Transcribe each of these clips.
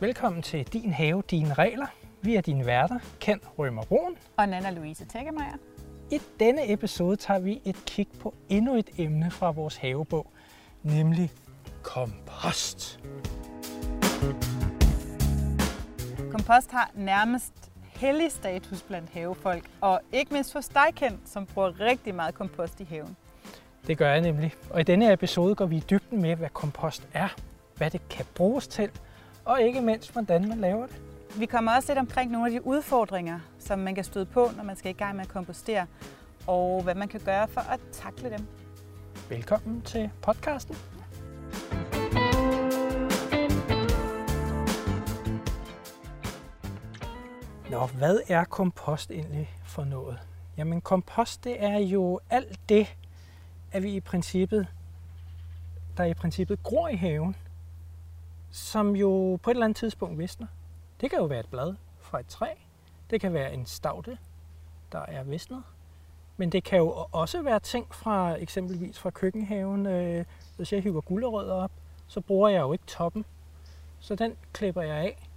Velkommen til Din Have, Dine Regler. Vi er dine værter, Ken Rømer Broen. Og Nana Louise Tækkemeyer. I denne episode tager vi et kig på endnu et emne fra vores havebog, nemlig kompost. Kompost har nærmest hellig status blandt havefolk, og ikke mindst hos dig, Ken, som bruger rigtig meget kompost i haven. Det gør jeg nemlig. Og i denne episode går vi i dybden med, hvad kompost er, hvad det kan bruges til, og ikke mindst, hvordan man laver det. Vi kommer også lidt omkring nogle af de udfordringer, som man kan støde på, når man skal i gang med at kompostere, og hvad man kan gøre for at takle dem. Velkommen til podcasten. Nå, hvad er kompost egentlig for noget? Jamen kompost, det er jo alt det, at vi i princippet, der i princippet gror i haven, som jo på et eller andet tidspunkt visner. Det kan jo være et blad fra et træ. Det kan være en stavte, der er visnet. Men det kan jo også være ting fra eksempelvis fra køkkenhaven. Øh, hvis jeg hiver gulerødder op, så bruger jeg jo ikke toppen. Så den klipper jeg af.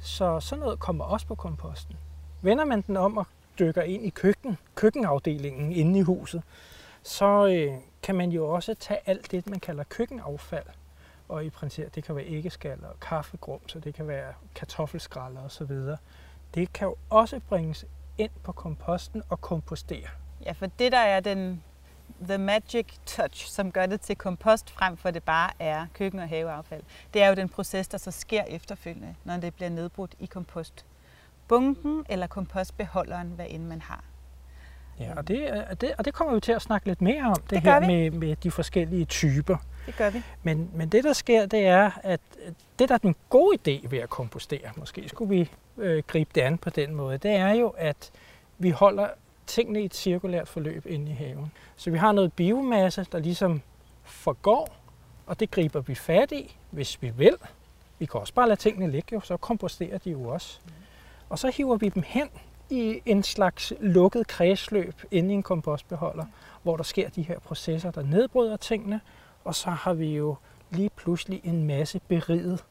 Så sådan noget kommer også på komposten. Vender man den om og dykker ind i køkken, køkkenafdelingen inde i huset, så øh, kan man jo også tage alt det, man kalder køkkenaffald. Og i princippet, det kan være æggeskaller og kaffegrum, så det kan være kartoffelskralder osv. Det kan jo også bringes ind på komposten og kompostere. Ja, for det der er den the magic touch, som gør det til kompost, frem for det bare er køkken- og haveaffald. Det er jo den proces, der så sker efterfølgende, når det bliver nedbrudt i kompost. Bunken eller kompostbeholderen, hvad end man har. Ja, og det, det, og det kommer vi til at snakke lidt mere om, det, Det her med, med de forskellige typer. Det gør vi. Men, men det, der sker, det er, at det, der er den gode idé ved at kompostere, måske skulle vi øh, gribe det an på den måde, det er jo, at vi holder tingene i et cirkulært forløb inde i haven. Så vi har noget biomasse, der ligesom forgår, og det griber vi fat i, hvis vi vil. Vi kan også bare lade tingene ligge, jo, så komposterer de jo også. Og så hiver vi dem hen i en slags lukket kredsløb inde i en kompostbeholder, hvor der sker de her processer, der nedbryder tingene, og så har vi jo lige pludselig en masse beriget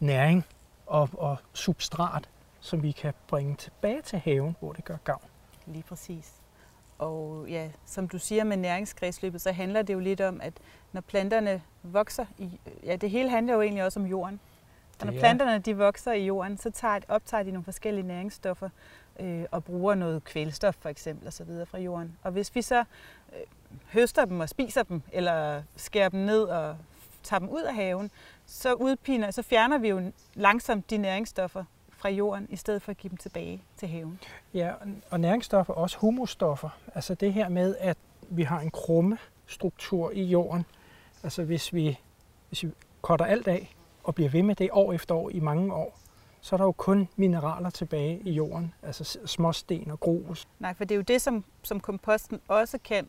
næring og, og substrat, som vi kan bringe tilbage til haven, hvor det gør gavn. Lige præcis. Og ja, som du siger med næringskredsløbet, så handler det jo lidt om, at når planterne vokser i... Ja, det hele handler jo egentlig også om jorden. Og når er- planterne de vokser i jorden, så tager, optager de nogle forskellige næringsstoffer øh, og bruger noget kvælstof for eksempel og så videre fra jorden. Og hvis vi så øh, høster dem og spiser dem, eller skærer dem ned og tager dem ud af haven, så udpiner, så fjerner vi jo langsomt de næringsstoffer fra jorden, i stedet for at give dem tilbage til haven. Ja, og næringsstoffer, også humusstoffer. Altså det her med, at vi har en krumme struktur i jorden. Altså hvis vi, hvis vi korter alt af og bliver ved med det år efter år i mange år, så er der jo kun mineraler tilbage i jorden, altså småsten og grus. Nej, for det er jo det, som, som komposten også kan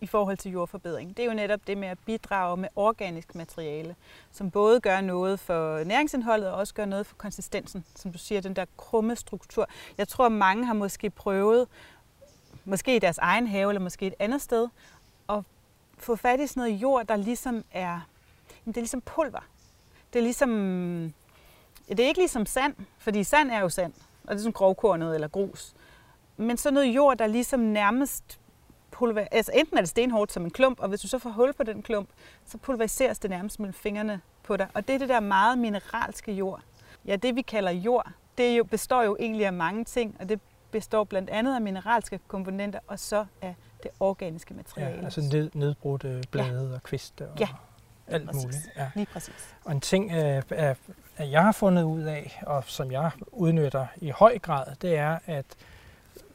i forhold til jordforbedring. Det er jo netop det med at bidrage med organisk materiale, som både gør noget for næringsindholdet og også gør noget for konsistensen, som du siger, den der krumme struktur. Jeg tror, mange har måske prøvet, måske i deres egen have eller måske et andet sted, at få fat i sådan noget jord, der ligesom er, det er ligesom pulver. Det er ligesom, det er ikke ligesom sand, fordi sand er jo sand, og det er sådan grovkornet eller grus. Men sådan noget jord, der ligesom nærmest pulver, altså enten er det stenhårdt som en klump, og hvis du så får hul på den klump, så pulveriseres det nærmest mellem fingrene på dig. Og det er det der meget mineralske jord. Ja, det vi kalder jord, det er jo, består jo egentlig af mange ting, og det består blandt andet af mineralske komponenter, og så af det organiske materiale. Ja, altså ned, nedbrudte blade og kviste og Ja, alt præcis. muligt. Ja. Lige præcis. Og en ting, øh, øh, øh, jeg har fundet ud af, og som jeg udnytter i høj grad, det er, at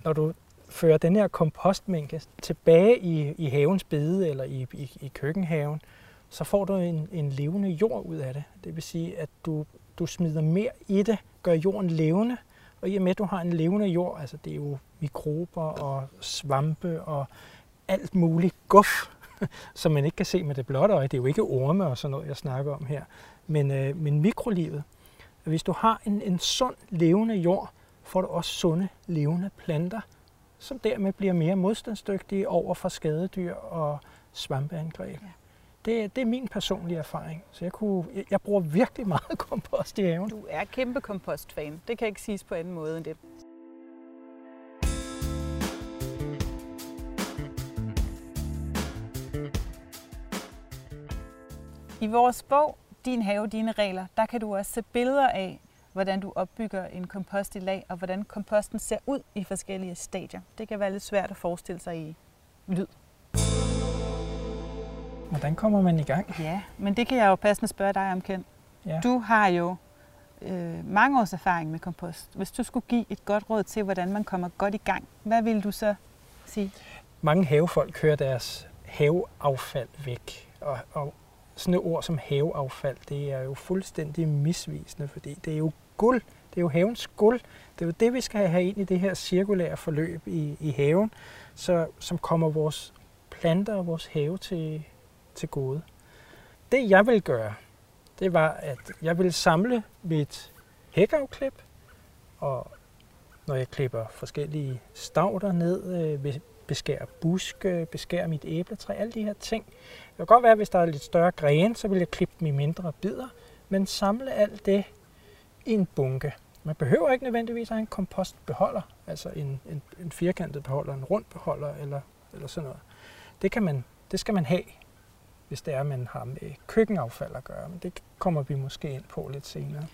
når du fører den her kompostmængde tilbage i, i havens bede eller i, i, i køkkenhaven, så får du en, en levende jord ud af det. Det vil sige, at du, du smider mere i det, gør jorden levende, og i og med, at du har en levende jord, altså det er jo mikrober og svampe og alt muligt guf, som man ikke kan se med det blotte øje. Det er jo ikke orme og sådan noget, jeg snakker om her. Men, øh, men mikrolivet. Hvis du har en, en sund, levende jord, får du også sunde, levende planter, som dermed bliver mere modstandsdygtige over for skadedyr og svampeangreb. Ja. Det, det er min personlige erfaring. Så jeg, kunne, jeg, jeg bruger virkelig meget kompost i haven. Du er kæmpe kompostfan. Det kan ikke siges på anden måde end det. I vores bog, Din have, dine regler, der kan du også se billeder af, hvordan du opbygger en kompost i lag, og hvordan komposten ser ud i forskellige stadier. Det kan være lidt svært at forestille sig i lyd. Hvordan kommer man i gang? Ja, men det kan jeg jo passende spørge dig om, Ken. Ja. Du har jo øh, mange års erfaring med kompost. Hvis du skulle give et godt råd til, hvordan man kommer godt i gang, hvad vil du så sige? Mange havefolk kører deres haveaffald væk, og, og sådan et ord som haveaffald, det er jo fuldstændig misvisende, fordi det er jo guld. Det er jo havens guld. Det er jo det, vi skal have ind i det her cirkulære forløb i, i haven, så, som kommer vores planter og vores have til, til gode. Det jeg vil gøre, det var, at jeg vil samle mit hækafklip, og når jeg klipper forskellige stavter ned, øh, beskærer buske, øh, beskærer mit æbletræ, alle de her ting. Det kan godt være, at hvis der er lidt større grene, så vil jeg klippe dem i mindre bidder, men samle alt det en bunke. Man behøver ikke nødvendigvis have en kompostbeholder, altså en, en, en firkantet beholder, en rund beholder eller, eller sådan noget. Det, kan man, det skal man have, hvis det er, at man har med køkkenaffald at gøre. Men det kommer vi måske ind på lidt senere.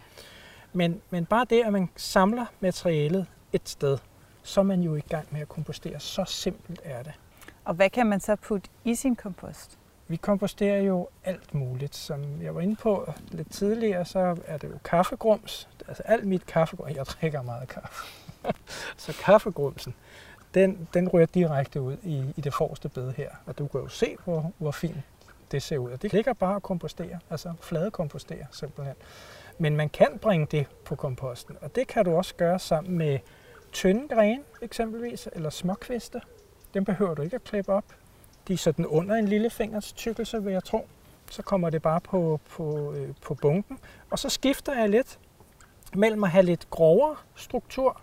Men, men bare det, at man samler materialet et sted, så er man jo i gang med at kompostere. Så simpelt er det. Og hvad kan man så putte i sin kompost? Vi komposterer jo alt muligt. Som jeg var inde på lidt tidligere, så er det jo kaffegrums. Altså alt mit kaffegrums. Jeg drikker meget kaffe. så kaffegrumsen, den, den rører direkte ud i, i det forreste bed her. Og du kan jo se, hvor, hvor fint det ser ud. Og det ligger bare at kompostere, altså flade kompostere simpelthen. Men man kan bringe det på komposten, og det kan du også gøre sammen med tynde grene eksempelvis, eller småkviste. Dem behøver du ikke at klippe op. De er sådan under en lille fingers tykkelse, vil jeg tro. Så kommer det bare på, på, øh, på bunken. Og så skifter jeg lidt mellem at have lidt grovere struktur,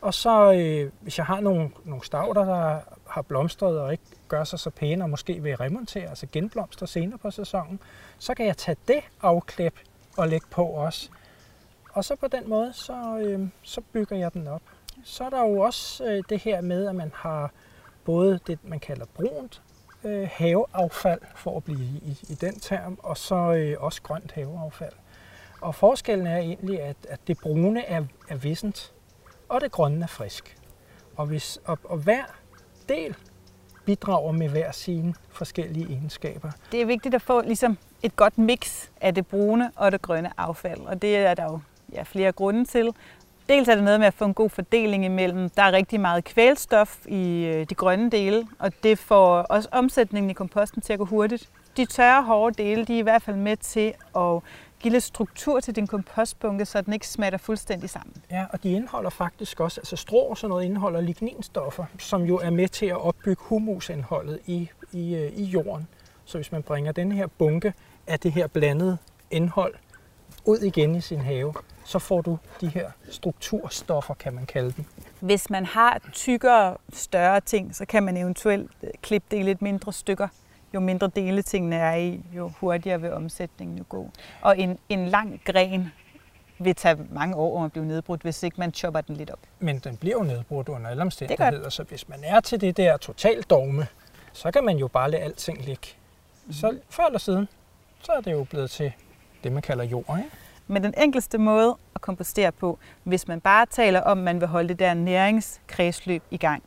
og så øh, hvis jeg har nogle, nogle stavter, der har blomstret og ikke gør sig så pæne, og måske vil remontere, altså genblomstre senere på sæsonen, så kan jeg tage det afklip og lægge på også. Og så på den måde, så, øh, så bygger jeg den op. Så er der jo også øh, det her med, at man har både det, man kalder brunt øh, haveaffald, for at blive i, i den term, og så øh, også grønt haveaffald. Og forskellen er egentlig, at, at det brune er, er vissent, og det grønne er frisk. Og, hvis, og, og hver del bidrager med hver sine forskellige egenskaber. Det er vigtigt at få ligesom et godt mix af det brune og det grønne affald, og det er der jo ja, flere grunde til. Dels er det noget med at få en god fordeling imellem. Der er rigtig meget kvælstof i øh, de grønne dele, og det får også omsætningen i komposten til at gå hurtigt. De tørre, hårde dele, de er i hvert fald med til at give lidt struktur til din kompostbunke, så den ikke smatter fuldstændig sammen. Ja, og de indeholder faktisk også, altså strå og sådan noget indeholder ligninstoffer, som jo er med til at opbygge humusindholdet i, i, øh, i jorden. Så hvis man bringer den her bunke af det her blandede indhold ud igen i sin have, så får du de her strukturstoffer, kan man kalde dem. Hvis man har tykkere, større ting, så kan man eventuelt øh, klippe det i lidt mindre stykker. Jo mindre dele tingene er i, jo hurtigere vil omsætningen jo gå. Og en, en lang gren vil tage mange år om at blive nedbrudt, hvis ikke man chopper den lidt op. Men den bliver jo nedbrudt under alle omstændigheder, så hvis man er til det der totalt dogme, så kan man jo bare lade alting ligge. Så mhm. før eller siden, så er det jo blevet til det, man kalder jord. Ikke? Men den enkleste måde at kompostere på, hvis man bare taler om, at man vil holde det der næringskredsløb i gang,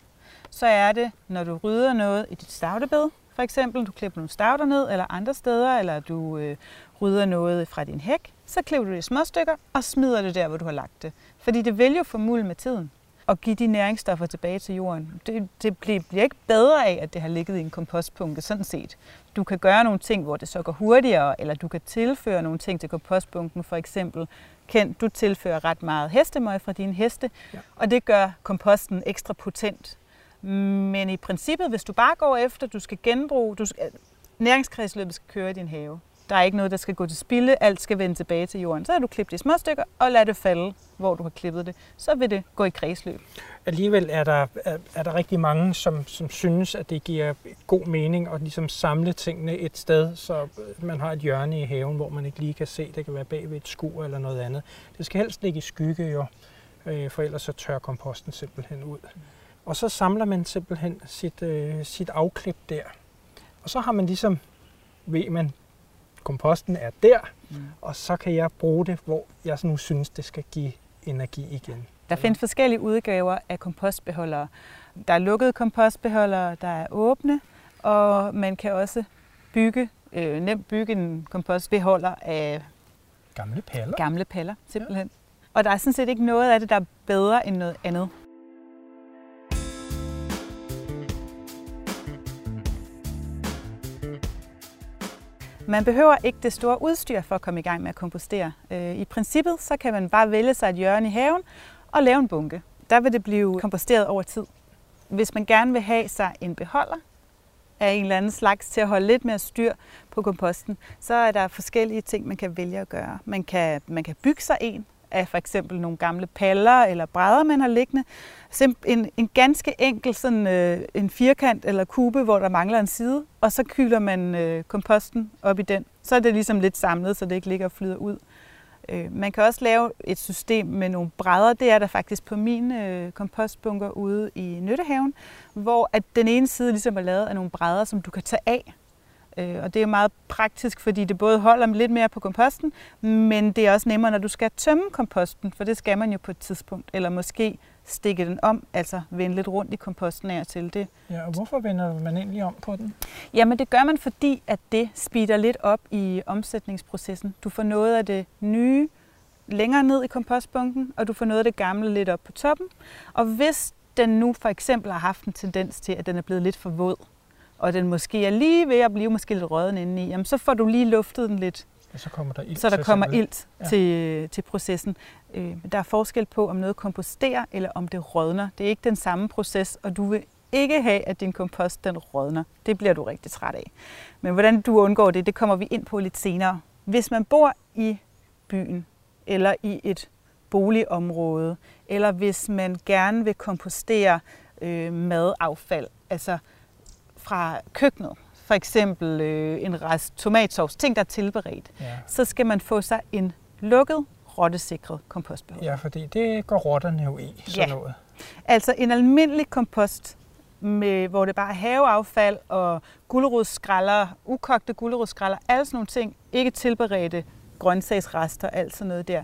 så er det, når du rydder noget i dit stavtebed, for eksempel, du klipper nogle stavter ned eller andre steder, eller du øh, rydder noget fra din hæk, så klipper du det i små stykker og smider det der, hvor du har lagt det. Fordi det vil jo få muld med tiden og give de næringsstoffer tilbage til jorden. Det, det bliver ikke bedre af, at det har ligget i en kompostbunke, sådan set. Du kan gøre nogle ting, hvor det så går hurtigere, eller du kan tilføre nogle ting til kompostbunken. For eksempel, kendt, du tilfører ret meget hestemøg fra dine heste, ja. og det gør komposten ekstra potent. Men i princippet, hvis du bare går efter, du skal genbruge, du skal, næringskredsløbet skal køre i din have. Der er ikke noget, der skal gå til spilde. Alt skal vende tilbage til jorden. Så har du klippet det i små stykker og lad det falde, hvor du har klippet det. Så vil det gå i kredsløb. Alligevel er der, er, er der rigtig mange, som, som synes, at det giver god mening at ligesom samle tingene et sted, så man har et hjørne i haven, hvor man ikke lige kan se. Det kan være bag ved et skur eller noget andet. Det skal helst ligge i skygge jo, øh, for ellers så tør komposten simpelthen ud. Og så samler man simpelthen sit, øh, sit afklip der. Og så har man ligesom, ved man, komposten er der, mm. og så kan jeg bruge det, hvor jeg nu synes, det skal give energi igen. Der findes forskellige udgaver af kompostbeholdere. Der er lukkede kompostbeholdere, der er åbne, og man kan også bygge, øh, nemt bygge en kompostbeholder af gamle paller. Gamle paller, simpelthen. Ja. Og der er sådan set ikke noget af det, der er bedre end noget andet. Man behøver ikke det store udstyr for at komme i gang med at kompostere. Øh, I princippet så kan man bare vælge sig et hjørne i haven og lave en bunke. Der vil det blive komposteret over tid. Hvis man gerne vil have sig en beholder af en eller anden slags til at holde lidt mere styr på komposten, så er der forskellige ting, man kan vælge at gøre. Man kan, man kan bygge sig en, af for eksempel nogle gamle paller eller brædder, man har liggende. En, en ganske enkel sådan, øh, en firkant eller kube, hvor der mangler en side, og så kylder man øh, komposten op i den. Så er det ligesom lidt samlet, så det ikke ligger og flyder ud. Øh, man kan også lave et system med nogle brædder. Det er der faktisk på mine øh, kompostbunker ude i Nyttehaven, hvor at den ene side ligesom er lavet af nogle brædder, som du kan tage af og det er meget praktisk, fordi det både holder lidt mere på komposten, men det er også nemmere, når du skal tømme komposten, for det skal man jo på et tidspunkt, eller måske stikke den om, altså vende lidt rundt i komposten af til det. Ja, og hvorfor vender man egentlig om på den? Jamen det gør man, fordi at det speeder lidt op i omsætningsprocessen. Du får noget af det nye længere ned i kompostbunken, og du får noget af det gamle lidt op på toppen. Og hvis den nu for eksempel har haft en tendens til, at den er blevet lidt for våd, og den måske er lige ved at blive måske lidt rødden indeni, jamen så får du lige luftet den lidt. Og så kommer der ilt Så der kommer ilt ja. til, til processen. Øh, der er forskel på, om noget komposterer, eller om det rådner. Det er ikke den samme proces, og du vil ikke have, at din kompost den rådner. Det bliver du rigtig træt af. Men hvordan du undgår det, det kommer vi ind på lidt senere. Hvis man bor i byen, eller i et boligområde, eller hvis man gerne vil kompostere øh, madaffald, altså fra køkkenet, for eksempel øh, en rest tomatsovs, ting der er tilberedt, ja. så skal man få sig en lukket, rottesikret kompostbeholder. Ja, fordi det går rotterne jo i, sådan ja. noget. Altså en almindelig kompost, med, hvor det bare er haveaffald og gulerodsskralder, ukogte gulerodsskralder, alle sådan nogle ting, ikke tilberedte grøntsagsrester, alt sådan noget der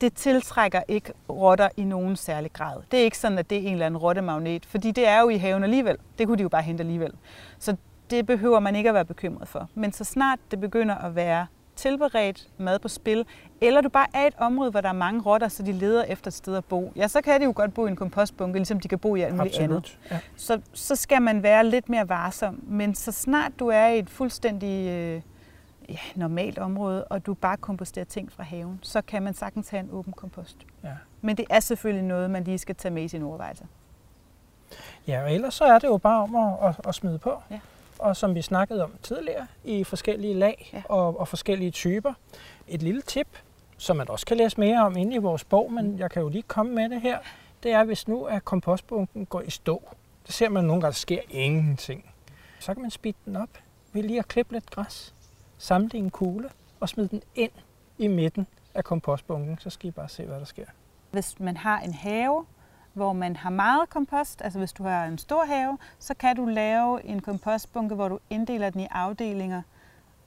det tiltrækker ikke rotter i nogen særlig grad. Det er ikke sådan, at det er en eller anden rottemagnet, fordi det er jo i haven alligevel. Det kunne de jo bare hente alligevel. Så det behøver man ikke at være bekymret for. Men så snart det begynder at være tilberedt mad på spil, eller du bare er et område, hvor der er mange rotter, så de leder efter et sted at bo, ja, så kan de jo godt bo i en kompostbunke, ligesom de kan bo i alt muligt andet. Ja. Så, så skal man være lidt mere varsom. Men så snart du er i et fuldstændig øh, ja, normalt område, og du bare komposterer ting fra haven, så kan man sagtens have en åben kompost. Ja. Men det er selvfølgelig noget, man lige skal tage med i sin overvejelse. Ja, og ellers så er det jo bare om at, at, at smide på. Ja. Og som vi snakkede om tidligere, i forskellige lag ja. og, og forskellige typer. Et lille tip, som man også kan læse mere om inde i vores bog, men mm. jeg kan jo lige komme med det her, det er, hvis nu at kompostbunken går i stå. Så ser man nogle gange, der sker ingenting. Så kan man speede den op ved lige at klippe lidt græs samle en kugle og smide den ind i midten af kompostbunken, så skal I bare se, hvad der sker. Hvis man har en have, hvor man har meget kompost, altså hvis du har en stor have, så kan du lave en kompostbunke, hvor du inddeler den i afdelinger,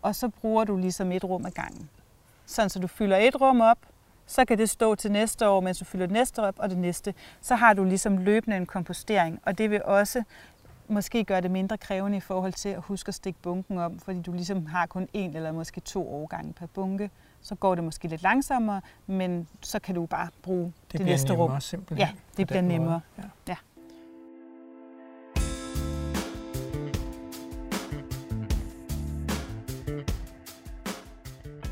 og så bruger du ligesom et rum ad gangen. Sådan så du fylder et rum op, så kan det stå til næste år, mens du fylder det næste op og det næste. Så har du ligesom løbende en kompostering, og det vil også måske gøre det mindre krævende i forhold til at huske at stikke bunken om, fordi du ligesom har kun en eller måske to årgange per bunke. Så går det måske lidt langsommere, men så kan du bare bruge det, det næste nemmere, rum. Simpelthen, ja, det bliver nemmere. Ja. ja.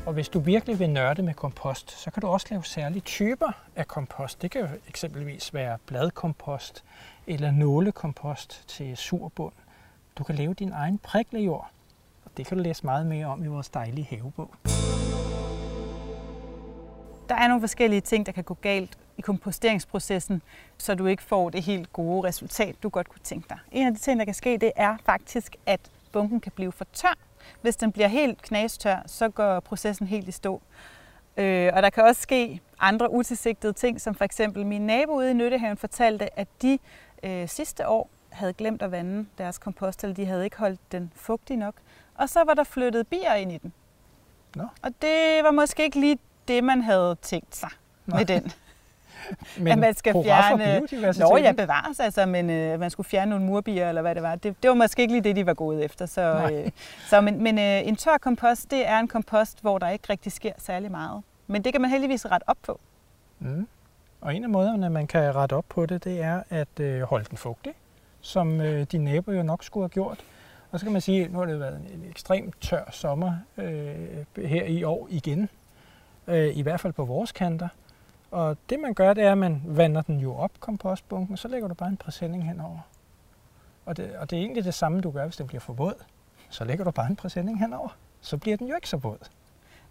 Og hvis du virkelig vil nørde med kompost, så kan du også lave særlige typer af kompost. Det kan jo eksempelvis være bladkompost eller nålekompost til surbund. Du kan lave din egen priklejord. Og det kan du læse meget mere om i vores dejlige havebog. Der er nogle forskellige ting, der kan gå galt i komposteringsprocessen, så du ikke får det helt gode resultat, du godt kunne tænke dig. En af de ting, der kan ske, det er faktisk, at bunken kan blive for tør. Hvis den bliver helt knastør, så går processen helt i stå. Øh, og der kan også ske andre utilsigtede ting, som for eksempel min nabo ude i Nyttehaven fortalte, at de øh, sidste år havde glemt at vande deres kompost, eller de havde ikke holdt den fugtig nok. Og så var der flyttet bier ind i den. Nå. Og det var måske ikke lige det, man havde tænkt sig Nå. med den. Men at man skal fjerne... Nå ja, bevares altså, men øh, man skulle fjerne nogle murbier, eller hvad det var. Det, det var måske ikke lige det, de var gået efter. Så, Nej. øh, så, men men øh, en tør kompost, det er en kompost, hvor der ikke rigtig sker særlig meget. Men det kan man heldigvis rette op på. Mm. Og en af måderne, man kan rette op på det, det er at øh, holde den fugtig, som øh, din nabo jo nok skulle have gjort. Og så kan man sige, at nu har det været en, en ekstremt tør sommer øh, her i år igen, øh, i hvert fald på vores kanter. Og det man gør, det er, at man vander den jo op, kompostbunken, og så lægger du bare en præsending henover. Og det, og det er egentlig det samme, du gør, hvis den bliver for våd. Så lægger du bare en præsending henover. Så bliver den jo ikke så våd.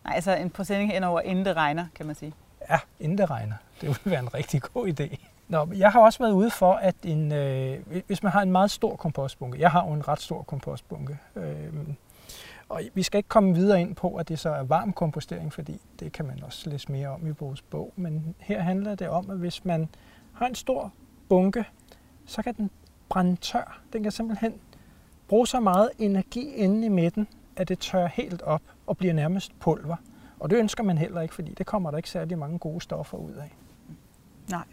Nej, altså en præsending henover, inden det regner, kan man sige. Ja, inden det regner. Det ville være en rigtig god idé. Nå, jeg har også været ude for, at en, øh, hvis man har en meget stor kompostbunke, jeg har jo en ret stor kompostbunke, øh, og vi skal ikke komme videre ind på, at det så er varm kompostering, fordi det kan man også læse mere om i vores bog. Men her handler det om, at hvis man har en stor bunke, så kan den brænde tør. Den kan simpelthen bruge så meget energi inde i midten, at det tør helt op og bliver nærmest pulver. Og det ønsker man heller ikke, fordi det kommer der ikke særlig mange gode stoffer ud af. Nej.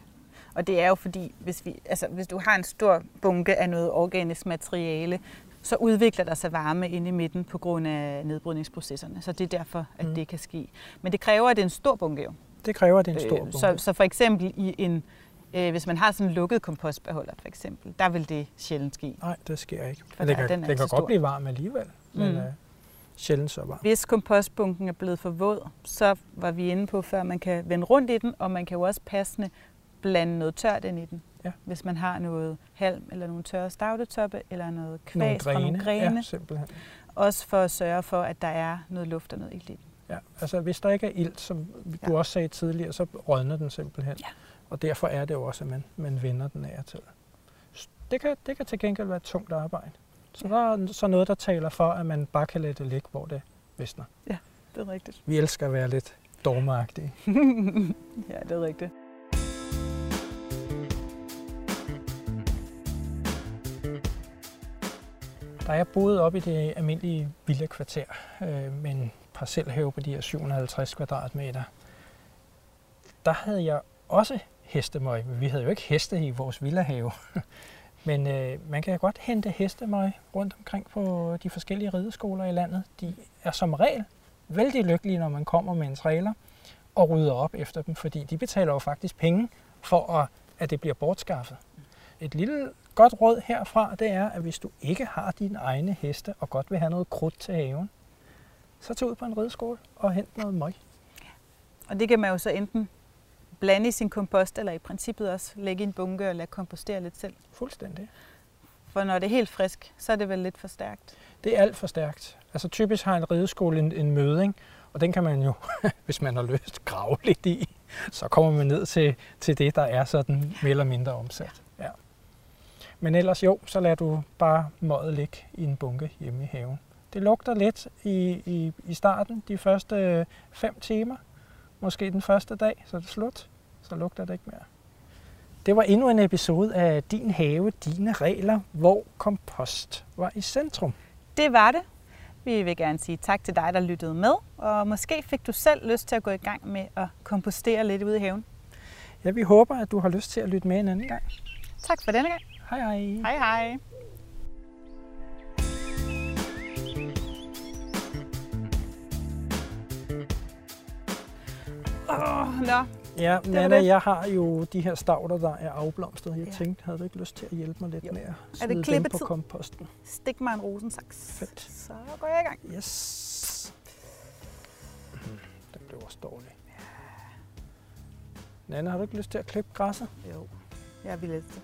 Og det er jo fordi, hvis, vi, altså, hvis du har en stor bunke af noget organisk materiale, så udvikler der sig varme inde i midten på grund af nedbrydningsprocesserne. Så det er derfor, at Mm. det kan ske. Men det kræver, at det er en stor bunke jo. Det kræver, at det er en stor Øh, bunke. Så, så for eksempel i en, øh, hvis man har sådan en lukket kompostbeholder for eksempel, der vil det sjældent ske. Nej, det sker ikke. For Men det der- kan, den det kan godt stor. blive varm alligevel, men Mm. øh, sjældent så varm. Hvis kompostbunken er blevet for våd, så var vi inde på før, man kan vende rundt i den, og man kan jo også passende blande noget tørt ind i den. Ja. Hvis man har noget halm, eller nogle tørre stavletoppe, eller noget kvæs Nogle fra nogle grene. Ja, simpelthen. Også for at sørge for, at der er noget luft og noget ild i den. Ja, altså hvis der ikke er ilt, som du Ja. også sagde tidligere, så rådner den simpelthen. Ja. Og derfor er det jo også, at man, man vender den af og til. Det kan, det kan til gengæld være et tungt arbejde. Så der er så noget, der taler for, at man bare kan lade det ligge, hvor det visner. Det er rigtigt. Vi elsker at være lidt dogmagtige. ja, det er rigtigt. Da jeg boede op i det almindelige villakvarter øh, med en parcelhave på de her 750 kvadratmeter, der havde jeg også hestemøg. Men Vi havde jo ikke heste i vores villahave. Men øh, man kan godt hente hestemøg rundt omkring på de forskellige rideskoler i landet. De er som regel vældig lykkelige, når man kommer med en trailer og rydder op efter dem, fordi de betaler jo faktisk penge for, at, at det bliver bortskaffet. Et lille godt råd herfra, det er, at hvis du ikke har dine egne heste og godt vil have noget krudt til haven, så tag ud på en rideskole og hent noget møg. Og det kan man jo så enten blande i sin kompost, eller i princippet også lægge i en bunke og lade kompostere lidt selv. Fuldstændig. For når det er helt frisk, så er det vel lidt for stærkt. Det er alt for stærkt. Altså typisk har en rideskole en, en møding, og den kan man jo, hvis man har lyst, grave lidt i. Så kommer man ned til, til det, der er sådan mere eller mindre omsat. Ja. Men ellers jo, så lader du bare møget ligge i en bunke hjemme i haven. Det lugter lidt i, i, i starten, de første fem timer. Måske den første dag, så er det slut. Så lugter det ikke mere. Det var endnu en episode af Din Have, Dine Regler, hvor kompost var i centrum. Det var det. Vi vil gerne sige tak til dig, der lyttede med, og måske fik du selv lyst til at gå i gang med at kompostere lidt ude i haven. Ja, vi håber, at du har lyst til at lytte med en anden gang. Tak for denne gang. Hej hej. Hej hej. Oh, nå. Ja, var Nana, det. jeg har jo de her stavter, der er afblomstret. Jeg Ja. tænkte, havde du ikke lyst til at hjælpe mig lidt Jo. med at det smide dem på komposten? Stik mig en rosensaks. Fedt. Så går jeg i gang. Yes. Den blev også dårlig. Nana, har du ikke lyst til at klippe græsset? Jo, jeg er vildt til.